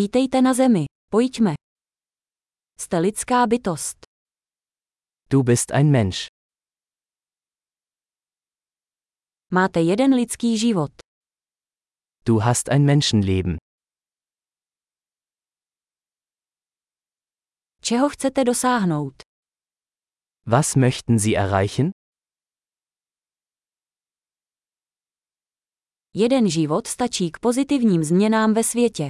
Vítejte na Zemi, pojďme. Jste lidská bytost. Du bist ein Mensch. Máte jeden lidský život. Du hast ein Menschenleben. Čeho chcete dosáhnout? Was möchten Sie erreichen? Jeden život stačí k pozitivním změnám ve světě.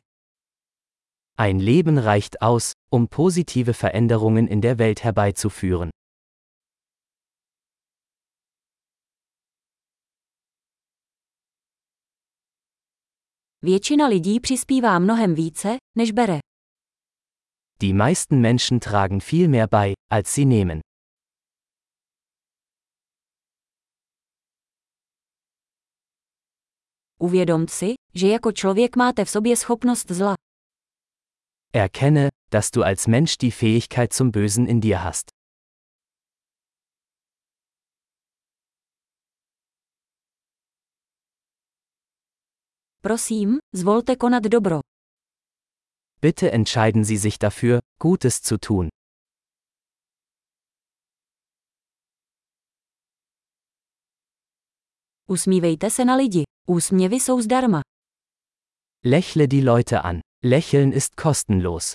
Ein Leben reicht aus, um positive Veränderungen in der Welt herbeizuführen. Většina lidí přispívá mnohem více, než bere. Die meisten Menschen tragen viel mehr bei, als sie nehmen. Uvědom si, že jako člověk máte v sobě schopnost zla. Erkenne, dass du als Mensch die Fähigkeit zum Bösen in dir hast. Prosím, zvolte konat dobro. Bitte entscheiden Sie sich dafür, Gutes zu tun. Usmívejte se na lidi. Úsměvy jsou zdarma. Lächle die Leute an. Lächeln ist kostenlos.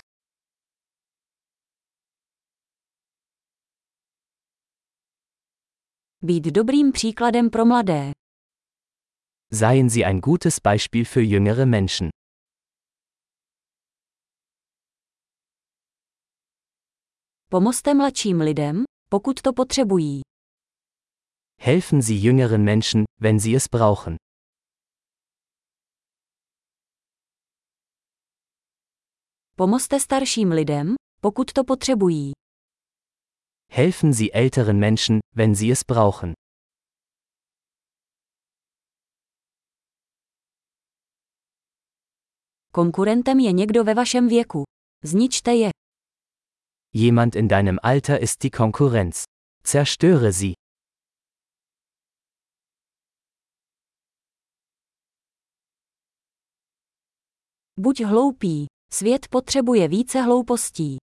Být dobrým příkladem pro mladé. Seien Sie ein gutes Beispiel für jüngere Menschen. Pomozte mladším lidem, pokud to potřebují. Helfen Sie jüngeren Menschen, wenn sie es brauchen. Pomozte starším lidem, pokud to potřebují. Helfen Sie älteren Menschen, wenn sie es brauchen. Konkurentem je někdo ve vašem věku. Zničte je. Jemand in deinem Alter ist die Konkurrenz. Zerstöre sie. Buď hloupý. Svět potřebuje více hloupostí.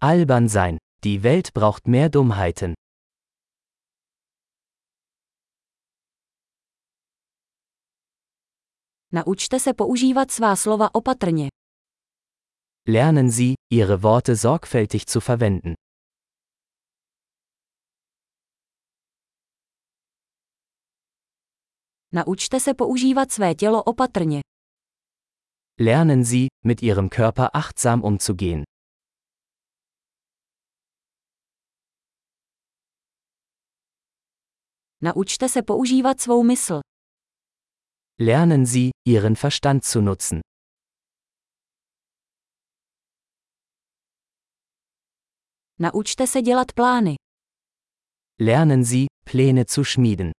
Albern sein. Die Welt braucht mehr Dummheiten. Naučte se používat svá slova opatrně. Lernen Sie, Ihre Worte sorgfältig zu verwenden. Naučte se používat své tělo opatrně. Lernen Sie, mit Ihrem Körper achtsam umzugehen. Naučte se používat svou mysl. Lernen Sie, Ihren Verstand zu nutzen. Naučte se dělat plány. Lernen Sie, Pläne zu schmieden.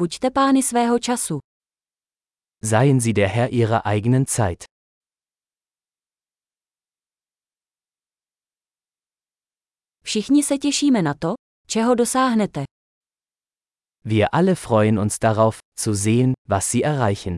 Buďte pány svého času. Seien Sie der Herr Ihrer eigenen Zeit. Všichni se těšíme na to, čeho dosáhnete. Wir alle freuen uns darauf, zu sehen, was Sie erreichen.